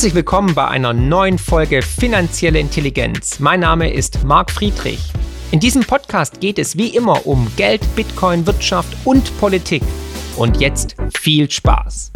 Herzlich willkommen bei einer neuen Folge Finanzielle Intelligenz. Mein Name ist Marc Friedrich. In diesem Podcast geht es wie immer um Geld, Bitcoin, Wirtschaft und Politik. Und jetzt viel Spaß.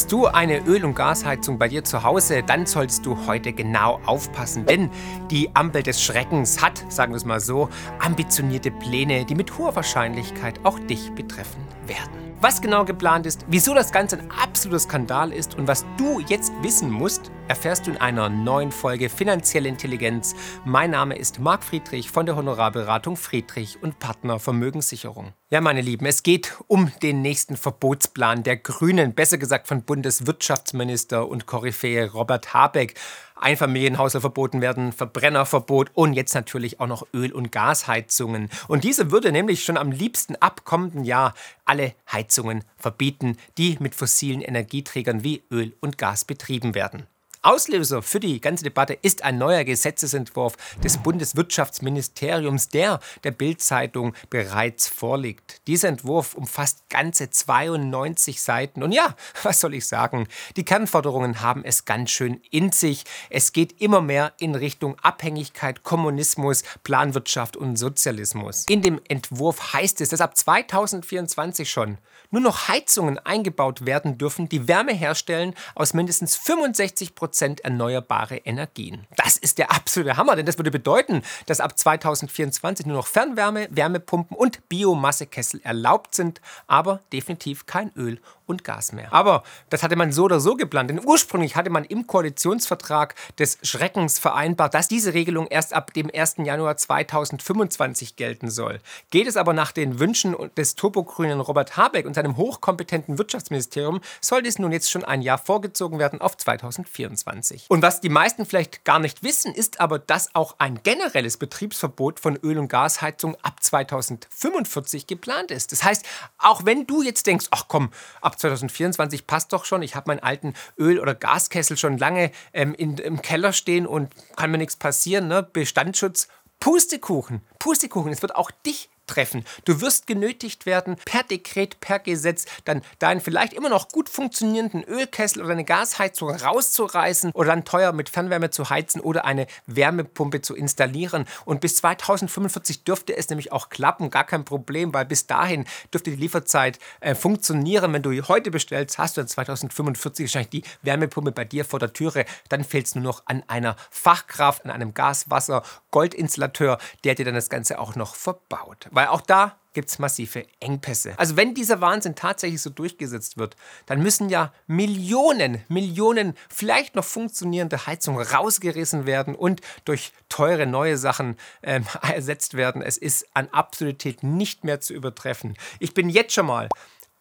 Hast du eine Öl- und Gasheizung bei dir zu Hause, dann sollst du heute genau aufpassen, denn die Ampel des Schreckens hat, sagen wir es mal so, ambitionierte Pläne, die mit hoher Wahrscheinlichkeit auch dich betreffen werden was genau geplant ist, wieso das Ganze ein absoluter Skandal ist und was du jetzt wissen musst, erfährst du in einer neuen Folge Finanzielle Intelligenz. Mein Name ist Marc Friedrich von der Honorarberatung Friedrich und Partner Vermögenssicherung. Ja, meine Lieben, es geht um den nächsten Verbotsplan der Grünen, besser gesagt von Bundeswirtschaftsminister und Koryphäe Robert Habeck. Einfamilienhäuser verboten werden, Verbrennerverbot und jetzt natürlich auch noch Öl- und Gasheizungen. Und diese würde nämlich schon am liebsten ab kommenden Jahr alle Heizungen verbieten, die mit fossilen Energieträgern wie Öl und Gas betrieben werden. Auslöser für die ganze Debatte ist ein neuer Gesetzesentwurf des Bundeswirtschaftsministeriums, der der Bild-Zeitung bereits vorliegt. Dieser Entwurf umfasst ganze 92 Seiten. Und ja, was soll ich sagen? Die Kernforderungen haben es ganz schön in sich. Es geht immer mehr in Richtung Abhängigkeit, Kommunismus, Planwirtschaft und Sozialismus. In dem Entwurf heißt es, dass ab 2024 schon nur noch Heizungen eingebaut werden dürfen, die Wärme herstellen aus mindestens 65 Prozent erneuerbare Energien. Das ist der absolute Hammer, denn das würde bedeuten, dass ab 2024 nur noch Fernwärme, Wärmepumpen und Biomassekessel erlaubt sind, aber definitiv kein Öl und Gas mehr. Aber das hatte man so oder so geplant, denn ursprünglich hatte man im Koalitionsvertrag des Schreckens vereinbart, dass diese Regelung erst ab dem 1. Januar 2025 gelten soll. Geht es aber nach den Wünschen des turbogrünen Robert Habeck und seinem hochkompetenten Wirtschaftsministerium, soll dies nun jetzt schon ein Jahr vorgezogen werden auf 2024. Und was die meisten vielleicht gar nicht wissen, ist aber, dass auch ein generelles Betriebsverbot von Öl- und Gasheizung ab 2045 geplant ist. Das heißt, auch wenn du jetzt denkst, ach komm, ab 2024 passt doch schon. Ich habe meinen alten Öl- oder Gaskessel schon lange ähm, in, im Keller stehen und kann mir nichts passieren. Ne? Bestandsschutz. Pustekuchen, Pustekuchen, es wird auch dich treffen. Du wirst genötigt werden, per Dekret, per Gesetz, dann deinen vielleicht immer noch gut funktionierenden Ölkessel oder eine Gasheizung rauszureißen oder dann teuer mit Fernwärme zu heizen oder eine Wärmepumpe zu installieren. Und bis 2045 dürfte es nämlich auch klappen, gar kein Problem, weil bis dahin dürfte die Lieferzeit äh, funktionieren. Wenn du heute bestellst, hast du dann 2045 wahrscheinlich die Wärmepumpe bei dir vor der Türe. Dann fehlt es nur noch an einer Fachkraft, an einem Gas, Wasser, Goldinstallateur, der dir dann das Ganze auch noch verbaut. Weil auch da gibt es massive Engpässe. Also wenn dieser Wahnsinn tatsächlich so durchgesetzt wird, dann müssen ja Millionen, Millionen vielleicht noch funktionierende Heizungen rausgerissen werden und durch teure neue Sachen ähm, ersetzt werden. Es ist an Absurdität nicht mehr zu übertreffen. Ich bin jetzt schon mal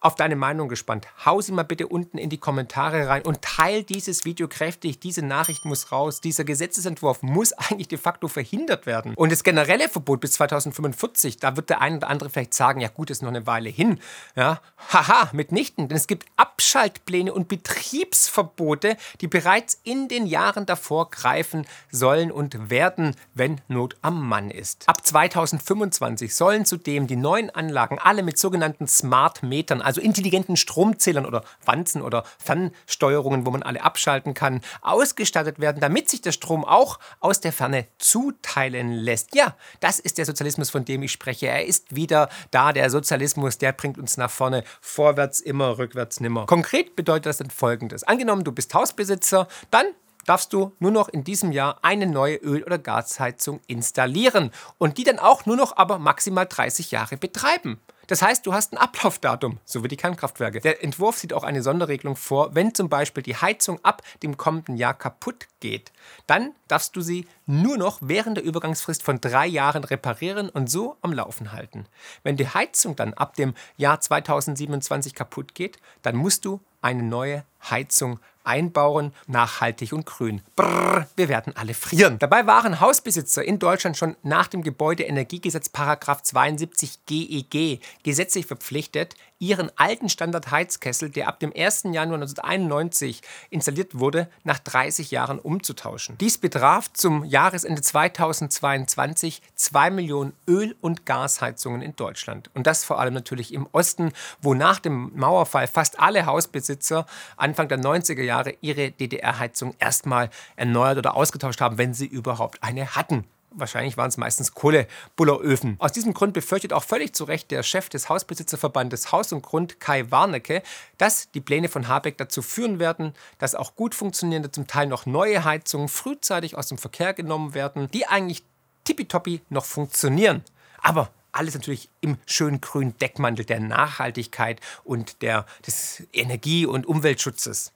auf deine Meinung gespannt. Hau sie mal bitte unten in die Kommentare rein und teil dieses Video kräftig. Diese Nachricht muss raus. Dieser Gesetzesentwurf muss eigentlich de facto verhindert werden. Und das generelle Verbot bis 2045, da wird der eine oder andere vielleicht sagen, ja gut, ist noch eine Weile hin. Ja, haha, mitnichten. Denn es gibt Abschaltpläne und Betriebsverbote, die bereits in den Jahren davor greifen sollen und werden, wenn Not am Mann ist. Ab 2025 sollen zudem die neuen Anlagen alle mit sogenannten Smart Metern, also intelligenten Stromzählern oder Wanzen oder Fernsteuerungen, wo man alle abschalten kann, ausgestattet werden, damit sich der Strom auch aus der Ferne zuteilen lässt. Ja, das ist der Sozialismus, von dem ich spreche. Er ist wieder da, der Sozialismus, der bringt uns nach vorne, vorwärts immer, rückwärts nimmer. Konkret bedeutet das dann folgendes. Angenommen, du bist Hausbesitzer, dann darfst du nur noch in diesem Jahr eine neue Öl- oder Gasheizung installieren und die dann auch nur noch aber maximal 30 Jahre betreiben. Das heißt, du hast ein Ablaufdatum, so wie die Kernkraftwerke. Der Entwurf sieht auch eine Sonderregelung vor, wenn zum Beispiel die Heizung ab dem kommenden Jahr kaputt geht. Dann darfst du sie nur noch während der Übergangsfrist von drei Jahren reparieren und so am Laufen halten. Wenn die Heizung dann ab dem Jahr 2027 kaputt geht, dann musst du eine neue Heizung einbauen, nachhaltig und grün. Brrr, wir werden alle frieren. Dabei waren Hausbesitzer in Deutschland schon nach dem Gebäudeenergiegesetz Paragraph 72 GEG gesetzlich verpflichtet, ihren alten Standardheizkessel, der ab dem 1. Januar 1991 installiert wurde, nach 30 Jahren umzutauschen. Dies betraf zum Jahresende 2022 2 Millionen Öl- und Gasheizungen in Deutschland. Und das vor allem natürlich im Osten, wo nach dem Mauerfall fast alle Hausbesitzer Anfang der 90er Jahre ihre DDR-Heizung erstmal erneuert oder ausgetauscht haben, wenn sie überhaupt eine hatten. Wahrscheinlich waren es meistens Kohlebulleröfen. Aus diesem Grund befürchtet auch völlig zu Recht der Chef des Hausbesitzerverbandes Haus und Grund, Kai Warnecke, dass die Pläne von Habeck dazu führen werden, dass auch gut funktionierende, zum Teil noch neue Heizungen frühzeitig aus dem Verkehr genommen werden, die eigentlich tippitoppi noch funktionieren. Aber alles natürlich im schönen grünen Deckmantel der Nachhaltigkeit und der, des Energie- und Umweltschutzes.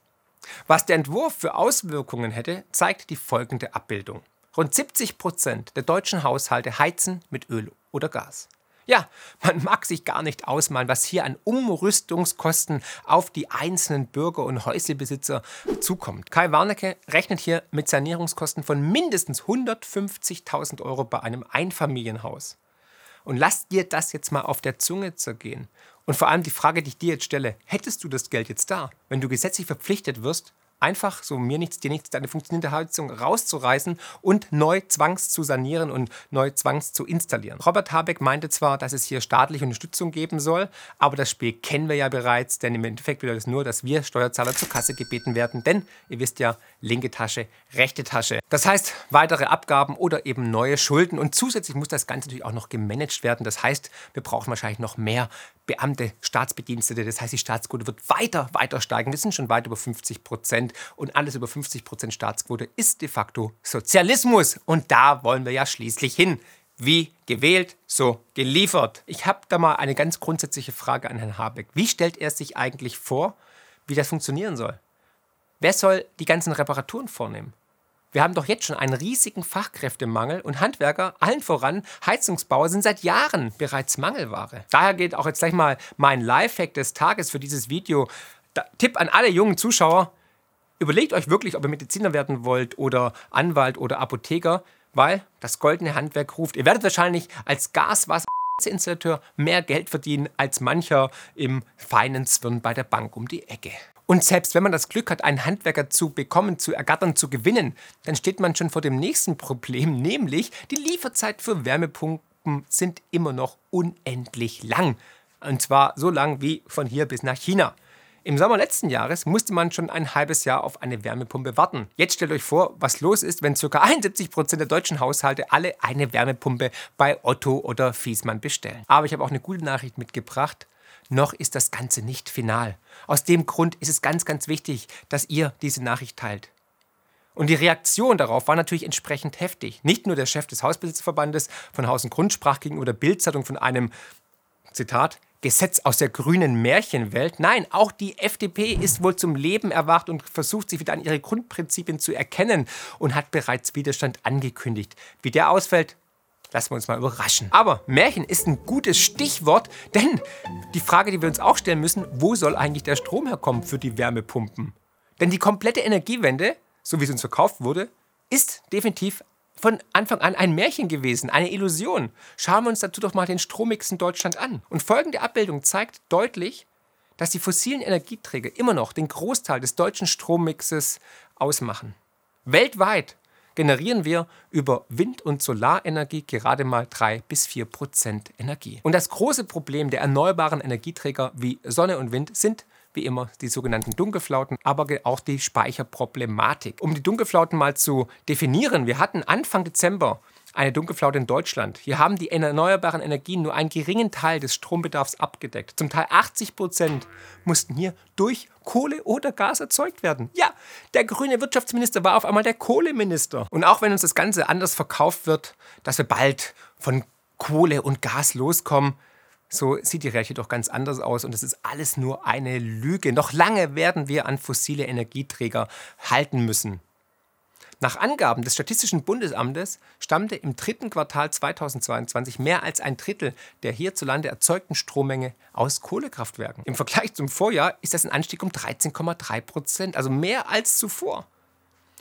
Was der Entwurf für Auswirkungen hätte, zeigt die folgende Abbildung. Rund 70 Prozent der deutschen Haushalte heizen mit Öl oder Gas. Ja, man mag sich gar nicht ausmalen, was hier an Umrüstungskosten auf die einzelnen Bürger und Häuslebesitzer zukommt. Kai Warnecke rechnet hier mit Sanierungskosten von mindestens 150.000 Euro bei einem Einfamilienhaus. Und lass dir das jetzt mal auf der Zunge zergehen. Und vor allem die Frage, die ich dir jetzt stelle, hättest du das Geld jetzt da, wenn du gesetzlich verpflichtet wirst, einfach so mir nichts, dir nichts, deine funktionierende Heizung rauszureißen und neu zwangs zu sanieren und neu zwangs zu installieren. Robert Habeck meinte zwar, dass es hier staatliche Unterstützung geben soll, aber das Spiel kennen wir ja bereits, denn im Endeffekt bedeutet es nur, dass wir Steuerzahler zur Kasse gebeten werden, denn ihr wisst ja, linke Tasche, rechte Tasche. Das heißt, weitere Abgaben oder eben neue Schulden und zusätzlich muss das Ganze natürlich auch noch gemanagt werden. Das heißt, wir brauchen wahrscheinlich noch mehr Beamte, Staatsbedienstete. Das heißt, die Staatsquote wird weiter, weiter steigen. Wir sind schon weit über 50 Prozent und alles über 50 Prozent Staatsquote ist de facto Sozialismus. Und da wollen wir ja schließlich hin. Wie gewählt, so geliefert. Ich habe da mal eine ganz grundsätzliche Frage an Herrn Habeck. Wie stellt er sich eigentlich vor, wie das funktionieren soll? Wer soll die ganzen Reparaturen vornehmen? Wir haben doch jetzt schon einen riesigen Fachkräftemangel und Handwerker, allen voran Heizungsbauer, sind seit Jahren bereits Mangelware. Daher geht auch jetzt gleich mal mein Lifehack des Tages für dieses Video. Da, Tipp an alle jungen Zuschauer, überlegt euch wirklich, ob ihr Mediziner werden wollt oder Anwalt oder Apotheker, weil das goldene Handwerk ruft. Ihr werdet wahrscheinlich als Gaswasserinstallateur mehr Geld verdienen als mancher im feinen Zwirn bei der Bank um die Ecke. Und selbst wenn man das Glück hat, einen Handwerker zu bekommen, zu ergattern, zu gewinnen, dann steht man schon vor dem nächsten Problem, nämlich die Lieferzeit für Wärmepumpen sind immer noch unendlich lang. Und zwar so lang wie von hier bis nach China. Im Sommer letzten Jahres musste man schon ein halbes Jahr auf eine Wärmepumpe warten. Jetzt stellt euch vor, was los ist, wenn ca. 71 Prozent der deutschen Haushalte alle eine Wärmepumpe bei Otto oder Fiesmann bestellen. Aber ich habe auch eine gute Nachricht mitgebracht noch ist das Ganze nicht final. Aus dem Grund ist es ganz, ganz wichtig, dass ihr diese Nachricht teilt. Und die Reaktion darauf war natürlich entsprechend heftig. Nicht nur der Chef des Hausbesitzverbandes von Haus und Grund sprach gegenüber der Bildzeitung von einem, Zitat, Gesetz aus der grünen Märchenwelt. Nein, auch die FDP ist wohl zum Leben erwacht und versucht sich wieder an ihre Grundprinzipien zu erkennen und hat bereits Widerstand angekündigt. Wie der ausfällt, Lassen wir uns mal überraschen. Aber Märchen ist ein gutes Stichwort, denn die Frage, die wir uns auch stellen müssen, wo soll eigentlich der Strom herkommen für die Wärmepumpen? Denn die komplette Energiewende, so wie sie uns verkauft wurde, ist definitiv von Anfang an ein Märchen gewesen, eine Illusion. Schauen wir uns dazu doch mal den Strommix in Deutschland an. Und folgende Abbildung zeigt deutlich, dass die fossilen Energieträger immer noch den Großteil des deutschen Strommixes ausmachen. Weltweit generieren wir über Wind- und Solarenergie gerade mal 3 bis 4 Prozent Energie. Und das große Problem der erneuerbaren Energieträger wie Sonne und Wind sind wie immer die sogenannten Dunkelflauten, aber auch die Speicherproblematik. Um die Dunkelflauten mal zu definieren, wir hatten Anfang Dezember eine Dunkelflaute in Deutschland. Hier haben die erneuerbaren Energien nur einen geringen Teil des Strombedarfs abgedeckt. Zum Teil 80 Prozent mussten hier durch Kohle oder Gas erzeugt werden. Ja, der grüne Wirtschaftsminister war auf einmal der Kohleminister. Und auch wenn uns das Ganze anders verkauft wird, dass wir bald von Kohle und Gas loskommen, so sieht die Realität doch ganz anders aus und es ist alles nur eine Lüge. Noch lange werden wir an fossile Energieträger halten müssen. Nach Angaben des Statistischen Bundesamtes stammte im dritten Quartal 2022 mehr als ein Drittel der hierzulande erzeugten Strommenge aus Kohlekraftwerken. Im Vergleich zum Vorjahr ist das ein Anstieg um 13,3 Prozent, also mehr als zuvor.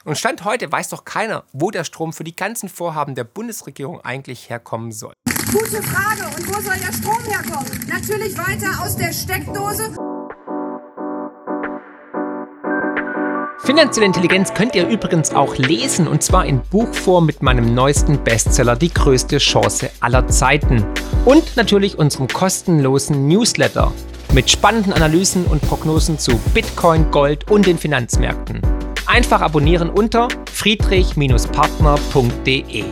Und Stand heute weiß doch keiner, wo der Strom für die ganzen Vorhaben der Bundesregierung eigentlich herkommen soll. Gute Frage. Und wo soll der Strom herkommen? Natürlich weiter aus der Steckdose. Finanzielle Intelligenz könnt ihr übrigens auch lesen und zwar in Buchform mit meinem neuesten Bestseller Die größte Chance aller Zeiten und natürlich unserem kostenlosen Newsletter mit spannenden Analysen und Prognosen zu Bitcoin, Gold und den Finanzmärkten. Einfach abonnieren unter friedrich-partner.de.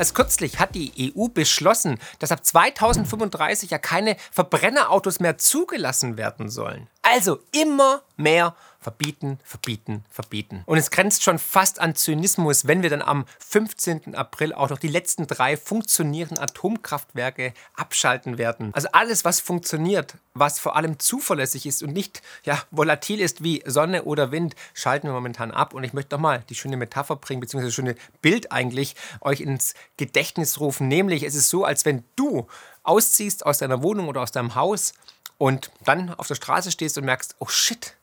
Erst kürzlich hat die EU beschlossen, dass ab 2035 ja keine Verbrennerautos mehr zugelassen werden sollen. Also immer mehr verbieten, verbieten, verbieten. Und es grenzt schon fast an Zynismus, wenn wir dann am 15. April auch noch die letzten drei funktionierenden Atomkraftwerke abschalten werden. Also alles, was funktioniert, was vor allem zuverlässig ist und nicht ja, volatil ist wie Sonne oder Wind, schalten wir momentan ab. Und ich möchte nochmal die schöne Metapher bringen, beziehungsweise das schöne Bild eigentlich euch ins Gedächtnis rufen. Nämlich, es ist so, als wenn du ausziehst aus deiner Wohnung oder aus deinem Haus und dann auf der Straße stehst und merkst, oh shit,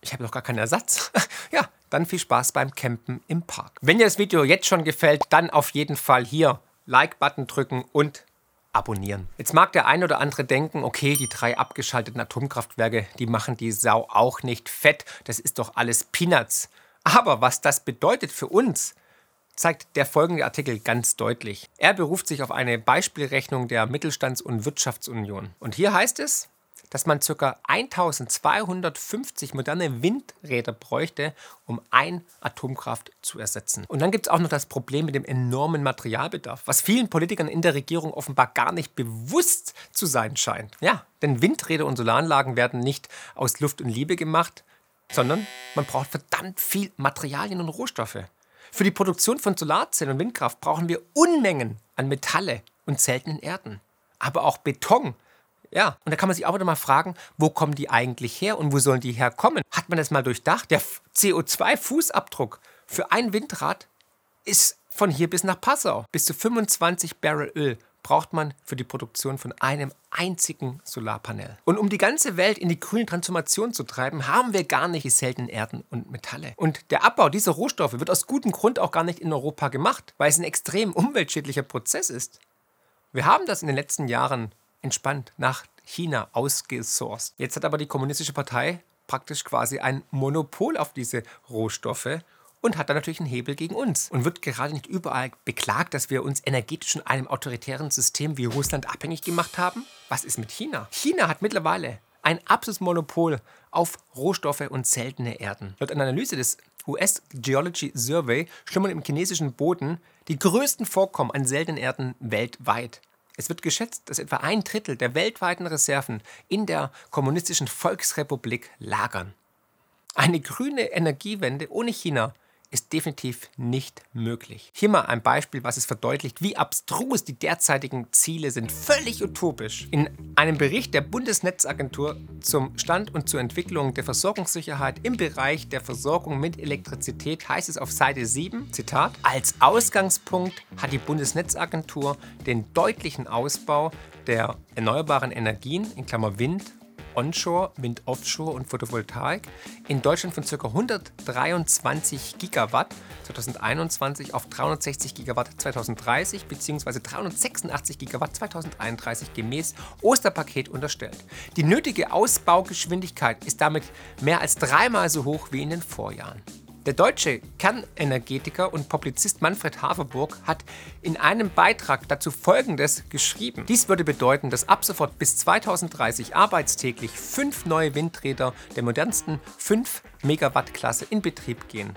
ich habe noch gar keinen Ersatz. ja, dann viel Spaß beim Campen im Park. Wenn dir das Video jetzt schon gefällt, dann auf jeden Fall hier Like-Button drücken und abonnieren. Jetzt mag der ein oder andere denken, okay, die drei abgeschalteten Atomkraftwerke, die machen die Sau auch nicht fett. Das ist doch alles Peanuts. Aber was das bedeutet für uns, zeigt der folgende Artikel ganz deutlich. Er beruft sich auf eine Beispielrechnung der Mittelstands- und Wirtschaftsunion. Und hier heißt es, dass man ca. 1250 moderne Windräder bräuchte, um ein Atomkraft zu ersetzen. Und dann gibt es auch noch das Problem mit dem enormen Materialbedarf, was vielen Politikern in der Regierung offenbar gar nicht bewusst zu sein scheint. Ja, denn Windräder und Solaranlagen werden nicht aus Luft und Liebe gemacht, sondern man braucht verdammt viel Materialien und Rohstoffe. Für die Produktion von Solarzellen und Windkraft brauchen wir Unmengen an Metalle und seltenen Erden. Aber auch Beton, ja, und da kann man sich auch wieder mal fragen, wo kommen die eigentlich her und wo sollen die herkommen? Hat man das mal durchdacht? Der CO2-Fußabdruck für ein Windrad ist von hier bis nach Passau. Bis zu 25 Barrel Öl braucht man für die Produktion von einem einzigen Solarpanel. Und um die ganze Welt in die grüne Transformation zu treiben, haben wir gar nicht die seltenen Erden und Metalle. Und der Abbau dieser Rohstoffe wird aus gutem Grund auch gar nicht in Europa gemacht, weil es ein extrem umweltschädlicher Prozess ist. Wir haben das in den letzten Jahren entspannt nach China ausgesourced. Jetzt hat aber die Kommunistische Partei praktisch quasi ein Monopol auf diese Rohstoffe und hat dann natürlich einen Hebel gegen uns und wird gerade nicht überall beklagt, dass wir uns energetisch von einem autoritären System wie Russland abhängig gemacht haben. Was ist mit China? China hat mittlerweile ein absolutes Monopol auf Rohstoffe und seltene Erden. Laut einer Analyse des US Geology Survey schlummern im chinesischen Boden die größten Vorkommen an seltenen Erden weltweit. Es wird geschätzt, dass etwa ein Drittel der weltweiten Reserven in der kommunistischen Volksrepublik lagern. Eine grüne Energiewende ohne China ist definitiv nicht möglich. Hier mal ein Beispiel, was es verdeutlicht, wie abstrus die derzeitigen Ziele sind. Völlig utopisch. In einem Bericht der Bundesnetzagentur zum Stand und zur Entwicklung der Versorgungssicherheit im Bereich der Versorgung mit Elektrizität heißt es auf Seite 7, Zitat, als Ausgangspunkt hat die Bundesnetzagentur den deutlichen Ausbau der erneuerbaren Energien, in Klammer Wind, Onshore, Wind Offshore und Photovoltaik in Deutschland von ca. 123 Gigawatt 2021 auf 360 Gigawatt 2030 bzw. 386 Gigawatt 2031 gemäß Osterpaket unterstellt. Die nötige Ausbaugeschwindigkeit ist damit mehr als dreimal so hoch wie in den Vorjahren. Der deutsche Kernenergetiker und Publizist Manfred Haverburg hat in einem Beitrag dazu Folgendes geschrieben. Dies würde bedeuten, dass ab sofort bis 2030 arbeitstäglich fünf neue Windräder der modernsten 5 Megawatt Klasse in Betrieb gehen.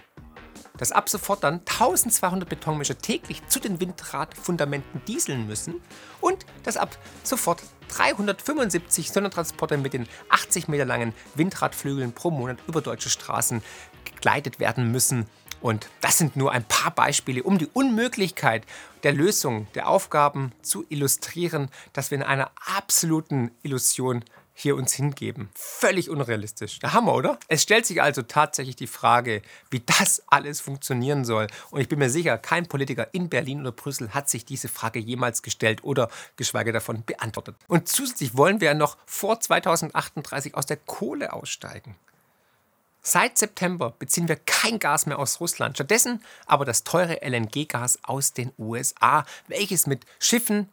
Dass ab sofort dann 1200 Betonmischer täglich zu den Windradfundamenten dieseln müssen und dass ab sofort 375 Sondertransporter mit den 80 Meter langen Windradflügeln pro Monat über deutsche Straßen begleitet werden müssen. Und das sind nur ein paar Beispiele, um die Unmöglichkeit der Lösung der Aufgaben zu illustrieren, dass wir in einer absoluten Illusion hier uns hingeben. Völlig unrealistisch. Der Hammer, oder? Es stellt sich also tatsächlich die Frage, wie das alles funktionieren soll. Und ich bin mir sicher, kein Politiker in Berlin oder Brüssel hat sich diese Frage jemals gestellt oder geschweige davon beantwortet. Und zusätzlich wollen wir ja noch vor 2038 aus der Kohle aussteigen. Seit September beziehen wir kein Gas mehr aus Russland, stattdessen aber das teure LNG-Gas aus den USA, welches mit Schiffen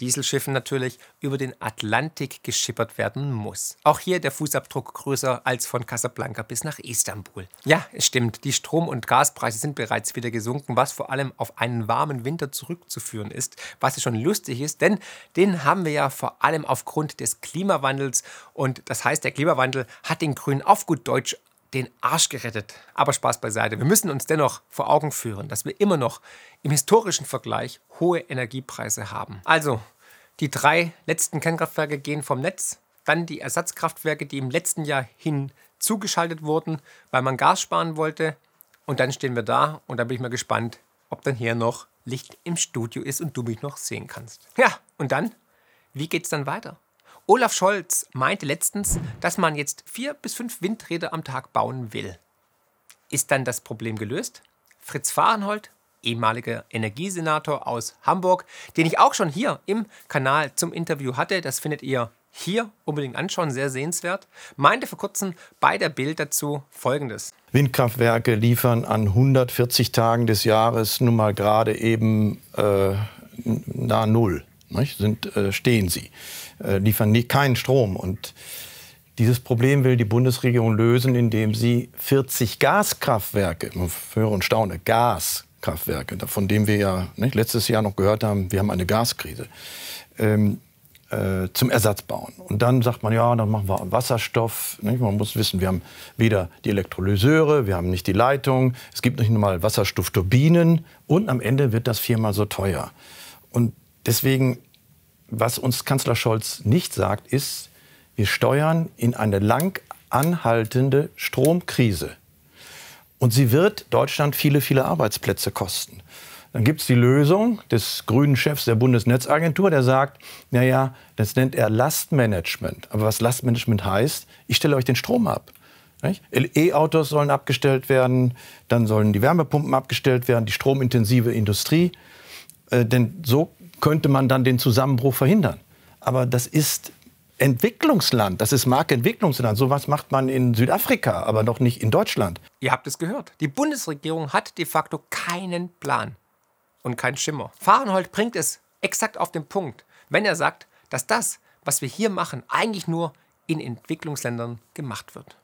Dieselschiffen natürlich, über den Atlantik geschippert werden muss. Auch hier der Fußabdruck größer als von Casablanca bis nach Istanbul. Ja, es stimmt, die Strom- und Gaspreise sind bereits wieder gesunken, was vor allem auf einen warmen Winter zurückzuführen ist, was ja schon lustig ist, denn den haben wir ja vor allem aufgrund des Klimawandels und das heißt, der Klimawandel hat den Grünen auf gut Deutsch den Arsch gerettet. Aber Spaß beiseite. Wir müssen uns dennoch vor Augen führen, dass wir immer noch im historischen Vergleich hohe Energiepreise haben. Also, die drei letzten Kernkraftwerke gehen vom Netz. Dann die Ersatzkraftwerke, die im letzten Jahr hinzugeschaltet wurden, weil man Gas sparen wollte. Und dann stehen wir da und da bin ich mal gespannt, ob dann hier noch Licht im Studio ist und du mich noch sehen kannst. Ja, und dann? Wie geht's dann weiter? Olaf Scholz meinte letztens, dass man jetzt vier bis fünf Windräder am Tag bauen will. Ist dann das Problem gelöst? Fritz Fahrenhold, ehemaliger Energiesenator aus Hamburg, den ich auch schon hier im Kanal zum Interview hatte, das findet ihr hier unbedingt anschauen, sehr sehenswert, meinte vor kurzem bei der Bild dazu Folgendes. Windkraftwerke liefern an 140 Tagen des Jahres nun mal gerade eben äh, nahe Null. Nicht? Sind, äh, stehen sie äh, liefern nie, keinen Strom. Und dieses Problem will die Bundesregierung lösen, indem sie 40 Gaskraftwerke, höre und staune, Gaskraftwerke, von denen wir ja nicht, letztes Jahr noch gehört haben, wir haben eine Gaskrise, ähm, äh, zum Ersatz bauen. Und dann sagt man, ja, dann machen wir Wasserstoff. Nicht? Man muss wissen, wir haben weder die Elektrolyseure, wir haben nicht die Leitung, es gibt nicht nur mal Wasserstoffturbinen und am Ende wird das viermal so teuer. Und deswegen was uns Kanzler Scholz nicht sagt, ist, wir steuern in eine lang anhaltende Stromkrise. Und sie wird Deutschland viele, viele Arbeitsplätze kosten. Dann gibt es die Lösung des grünen Chefs der Bundesnetzagentur, der sagt, naja, das nennt er Lastmanagement. Aber was Lastmanagement heißt, ich stelle euch den Strom ab. E-Autos sollen abgestellt werden, dann sollen die Wärmepumpen abgestellt werden, die stromintensive Industrie. Äh, denn so könnte man dann den Zusammenbruch verhindern. Aber das ist Entwicklungsland, das ist Marktentwicklungsland. So was macht man in Südafrika, aber noch nicht in Deutschland. Ihr habt es gehört. Die Bundesregierung hat de facto keinen Plan und keinen Schimmer. Fahrenhold bringt es exakt auf den Punkt, wenn er sagt, dass das, was wir hier machen, eigentlich nur in Entwicklungsländern gemacht wird.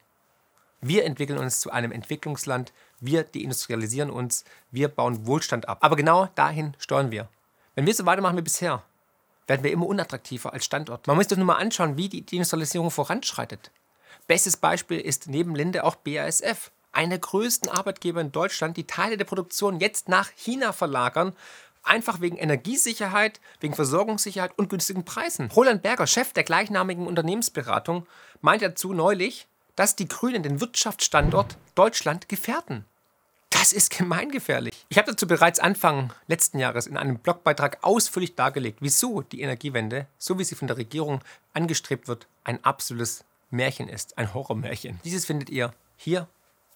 Wir entwickeln uns zu einem Entwicklungsland, wir deindustrialisieren uns, wir bauen Wohlstand ab. Aber genau dahin steuern wir. Wenn wir so weitermachen wie bisher, werden wir immer unattraktiver als Standort. Man muss sich nur mal anschauen, wie die Industrialisierung voranschreitet. Bestes Beispiel ist neben Linde auch BASF, einer der größten Arbeitgeber in Deutschland, die Teile der Produktion jetzt nach China verlagern, einfach wegen Energiesicherheit, wegen Versorgungssicherheit und günstigen Preisen. Roland Berger, Chef der gleichnamigen Unternehmensberatung, meinte dazu neulich, dass die Grünen den Wirtschaftsstandort Deutschland gefährden. Das ist gemeingefährlich. Ich habe dazu bereits Anfang letzten Jahres in einem Blogbeitrag ausführlich dargelegt, wieso die Energiewende, so wie sie von der Regierung angestrebt wird, ein absolutes Märchen ist, ein Horrormärchen. Dieses findet ihr hier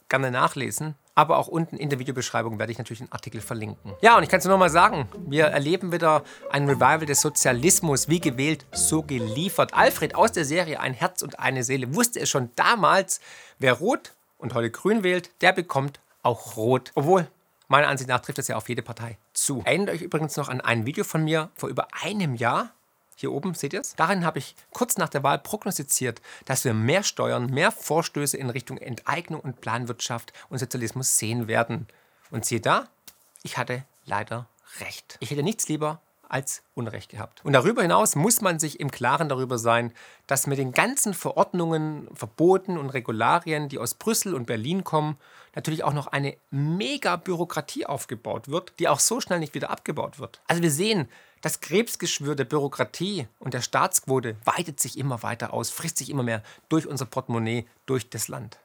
gerne nachlesen. Aber auch unten in der Videobeschreibung werde ich natürlich einen Artikel verlinken. Ja, und ich kann es nur noch mal sagen, wir erleben wieder ein Revival des Sozialismus, wie gewählt, so geliefert. Alfred aus der Serie Ein Herz und eine Seele wusste es schon damals, wer rot und heute grün wählt, der bekommt auch rot. Obwohl, meiner Ansicht nach trifft das ja auf jede Partei zu. Erinnert euch übrigens noch an ein Video von mir vor über einem Jahr. Hier oben seht ihr es. Darin habe ich kurz nach der Wahl prognostiziert, dass wir mehr Steuern, mehr Vorstöße in Richtung Enteignung und Planwirtschaft und Sozialismus sehen werden. Und siehe da, ich hatte leider recht. Ich hätte nichts lieber als Unrecht gehabt. Und darüber hinaus muss man sich im Klaren darüber sein, dass mit den ganzen Verordnungen, Verboten und Regularien, die aus Brüssel und Berlin kommen, natürlich auch noch eine mega Bürokratie aufgebaut wird, die auch so schnell nicht wieder abgebaut wird. Also wir sehen, das Krebsgeschwür der Bürokratie und der Staatsquote weitet sich immer weiter aus, frisst sich immer mehr durch unser Portemonnaie, durch das Land.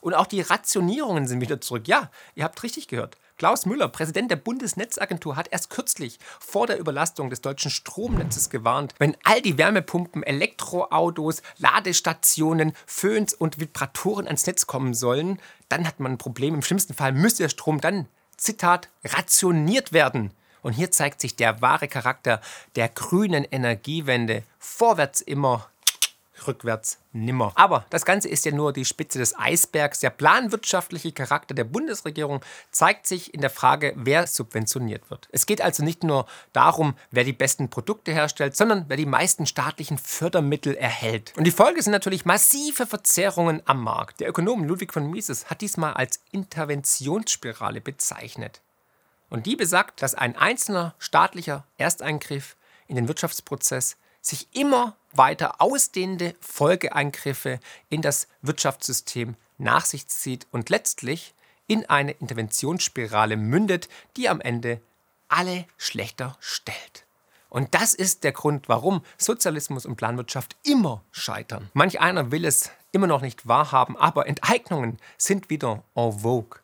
Und auch die Rationierungen sind wieder zurück. Ja, ihr habt richtig gehört. Klaus Müller, Präsident der Bundesnetzagentur, hat erst kürzlich vor der Überlastung des deutschen Stromnetzes gewarnt. Wenn all die Wärmepumpen, Elektroautos, Ladestationen, Föhns und Vibratoren ans Netz kommen sollen, dann hat man ein Problem. Im schlimmsten Fall müsste der Strom dann, Zitat, rationiert werden. Und hier zeigt sich der wahre Charakter der grünen Energiewende. Vorwärts immer, rückwärts nimmer. Aber das Ganze ist ja nur die Spitze des Eisbergs. Der planwirtschaftliche Charakter der Bundesregierung zeigt sich in der Frage, wer subventioniert wird. Es geht also nicht nur darum, wer die besten Produkte herstellt, sondern wer die meisten staatlichen Fördermittel erhält. Und die Folge sind natürlich massive Verzerrungen am Markt. Der Ökonom Ludwig von Mises hat diesmal als Interventionsspirale bezeichnet. Und die besagt, dass ein einzelner staatlicher Ersteingriff in den Wirtschaftsprozess sich immer weiter ausdehnende Folgeeingriffe in das Wirtschaftssystem nach sich zieht und letztlich in eine Interventionsspirale mündet, die am Ende alle schlechter stellt. Und das ist der Grund, warum Sozialismus und Planwirtschaft immer scheitern. Manch einer will es immer noch nicht wahrhaben, aber Enteignungen sind wieder en vogue.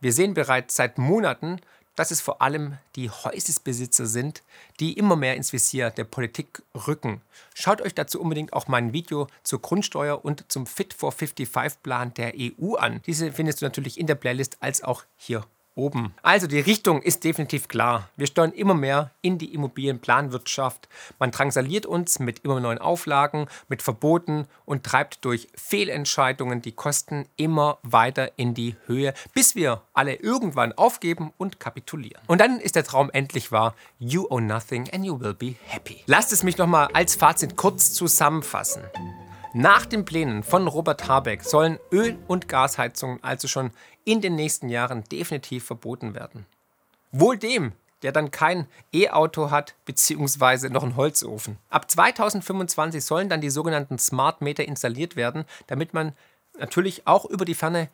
Wir sehen bereits seit Monaten, dass es vor allem die Häusesbesitzer sind, die immer mehr ins Visier der Politik rücken. Schaut euch dazu unbedingt auch mein Video zur Grundsteuer und zum Fit for 55 Plan der EU an. Diese findest du natürlich in der Playlist als auch hier oben. Also die Richtung ist definitiv klar. Wir steuern immer mehr in die Immobilienplanwirtschaft. Man drangsaliert uns mit immer neuen Auflagen, mit Verboten und treibt durch Fehlentscheidungen die Kosten immer weiter in die Höhe, bis wir alle irgendwann aufgeben und kapitulieren. Und dann ist der Traum endlich wahr. You own nothing and you will be happy. Lasst es mich nochmal als Fazit kurz zusammenfassen. Nach den Plänen von Robert Habeck sollen Öl- und Gasheizungen also schon in den nächsten Jahren definitiv verboten werden. Wohl dem, der dann kein E-Auto hat bzw. noch einen Holzofen. Ab 2025 sollen dann die sogenannten Smart Meter installiert werden, damit man natürlich auch über die Ferne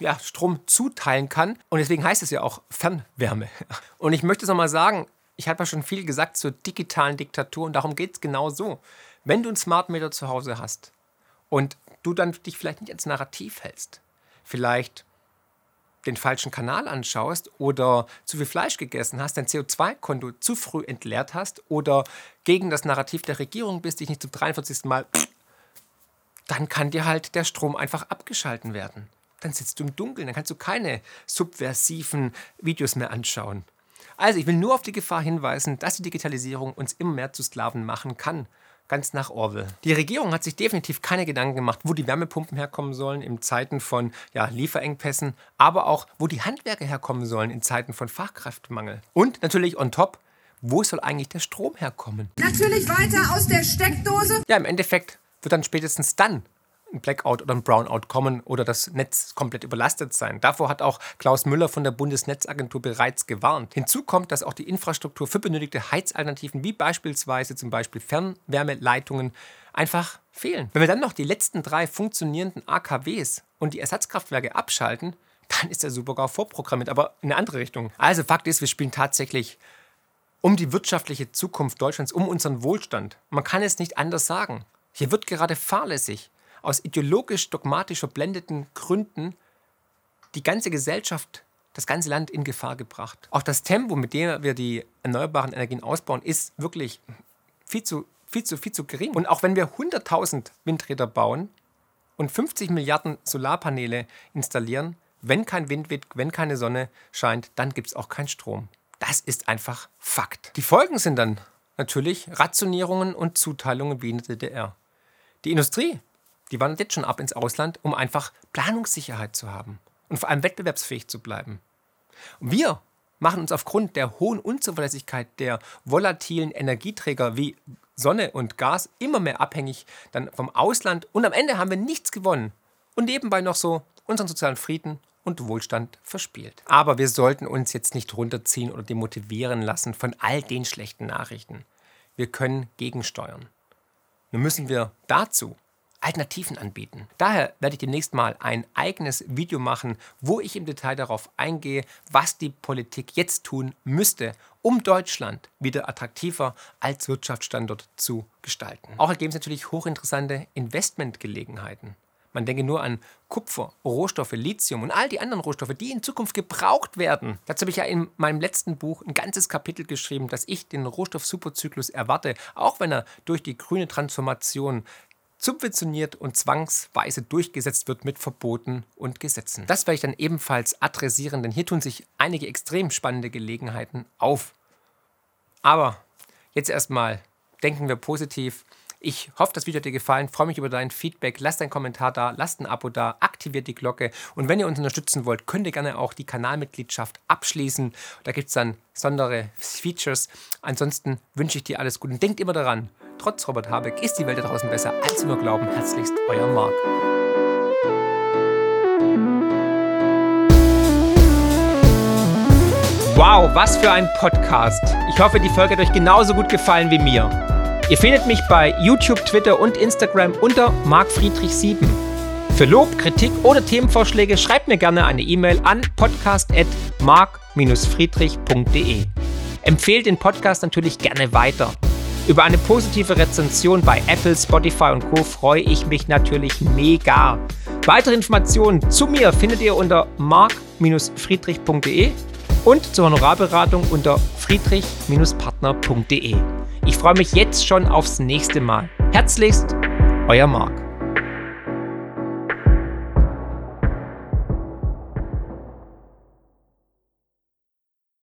ja, Strom zuteilen kann. Und deswegen heißt es ja auch Fernwärme. Und ich möchte es nochmal sagen, ich habe ja schon viel gesagt zur digitalen Diktatur und darum geht es genau so. Wenn du einen Smart Meter zu Hause hast und du dann dich vielleicht nicht als Narrativ hältst, vielleicht den falschen Kanal anschaust oder zu viel Fleisch gegessen hast, dein CO2-Konto zu früh entleert hast oder gegen das Narrativ der Regierung bist, dich nicht zum 43. Mal, dann kann dir halt der Strom einfach abgeschalten werden. Dann sitzt du im Dunkeln, dann kannst du keine subversiven Videos mehr anschauen. Also ich will nur auf die Gefahr hinweisen, dass die Digitalisierung uns immer mehr zu Sklaven machen kann ganz nach Orwell. Die Regierung hat sich definitiv keine Gedanken gemacht, wo die Wärmepumpen herkommen sollen in Zeiten von ja, Lieferengpässen, aber auch, wo die Handwerker herkommen sollen in Zeiten von Fachkräftemangel. Und natürlich on top, wo soll eigentlich der Strom herkommen? Natürlich weiter aus der Steckdose. Ja, im Endeffekt wird dann spätestens dann ein Blackout oder ein Brownout kommen oder das Netz komplett überlastet sein. Davor hat auch Klaus Müller von der Bundesnetzagentur bereits gewarnt. Hinzu kommt, dass auch die Infrastruktur für benötigte Heizalternativen wie beispielsweise zum Beispiel Fernwärmeleitungen einfach fehlen. Wenn wir dann noch die letzten drei funktionierenden AKWs und die Ersatzkraftwerke abschalten, dann ist der Supergau vorprogrammiert, aber in eine andere Richtung. Also Fakt ist, wir spielen tatsächlich um die wirtschaftliche Zukunft Deutschlands, um unseren Wohlstand. Man kann es nicht anders sagen. Hier wird gerade fahrlässig aus ideologisch dogmatisch verblendeten Gründen die ganze Gesellschaft, das ganze Land in Gefahr gebracht. Auch das Tempo, mit dem wir die erneuerbaren Energien ausbauen, ist wirklich viel zu, viel zu, viel zu gering. Und auch wenn wir 100.000 Windräder bauen und 50 Milliarden Solarpaneele installieren, wenn kein Wind weht, wenn keine Sonne scheint, dann gibt es auch keinen Strom. Das ist einfach Fakt. Die Folgen sind dann natürlich Rationierungen und Zuteilungen wie in der DDR. Die Industrie die wandern jetzt schon ab ins Ausland, um einfach Planungssicherheit zu haben und vor allem wettbewerbsfähig zu bleiben. Und wir machen uns aufgrund der hohen Unzuverlässigkeit der volatilen Energieträger wie Sonne und Gas immer mehr abhängig dann vom Ausland und am Ende haben wir nichts gewonnen und nebenbei noch so unseren sozialen Frieden und Wohlstand verspielt. Aber wir sollten uns jetzt nicht runterziehen oder demotivieren lassen von all den schlechten Nachrichten. Wir können gegensteuern. Nun müssen wir dazu Alternativen anbieten. Daher werde ich demnächst mal ein eigenes Video machen, wo ich im Detail darauf eingehe, was die Politik jetzt tun müsste, um Deutschland wieder attraktiver als Wirtschaftsstandort zu gestalten. Auch ergeben es natürlich hochinteressante Investmentgelegenheiten. Man denke nur an Kupfer, Rohstoffe, Lithium und all die anderen Rohstoffe, die in Zukunft gebraucht werden. Dazu habe ich ja in meinem letzten Buch ein ganzes Kapitel geschrieben, dass ich den Rohstoff-Superzyklus erwarte, auch wenn er durch die grüne Transformation subventioniert und zwangsweise durchgesetzt wird mit Verboten und Gesetzen. Das werde ich dann ebenfalls adressieren, denn hier tun sich einige extrem spannende Gelegenheiten auf. Aber jetzt erstmal denken wir positiv. Ich hoffe, das Video hat dir gefallen. Freue mich über dein Feedback. Lass deinen Kommentar da, lasst ein Abo da, aktiviert die Glocke. Und wenn ihr uns unterstützen wollt, könnt ihr gerne auch die Kanalmitgliedschaft abschließen. Da gibt es dann besondere Features. Ansonsten wünsche ich dir alles Gute. Und denkt immer daran, trotz Robert Habeck ist die Welt da draußen besser, als wir glauben. Herzlichst, euer Marc. Wow, was für ein Podcast. Ich hoffe, die Folge hat euch genauso gut gefallen wie mir. Ihr findet mich bei YouTube, Twitter und Instagram unter markfriedrich7. Für Lob, Kritik oder Themenvorschläge schreibt mir gerne eine E-Mail an podcast.mark-friedrich.de. Empfehlt den Podcast natürlich gerne weiter. Über eine positive Rezension bei Apple, Spotify und Co. freue ich mich natürlich mega. Weitere Informationen zu mir findet ihr unter mark-friedrich.de und zur Honorarberatung unter friedrich-partner.de. Ich freue mich jetzt schon aufs nächste Mal. Herzlichst, euer Marc.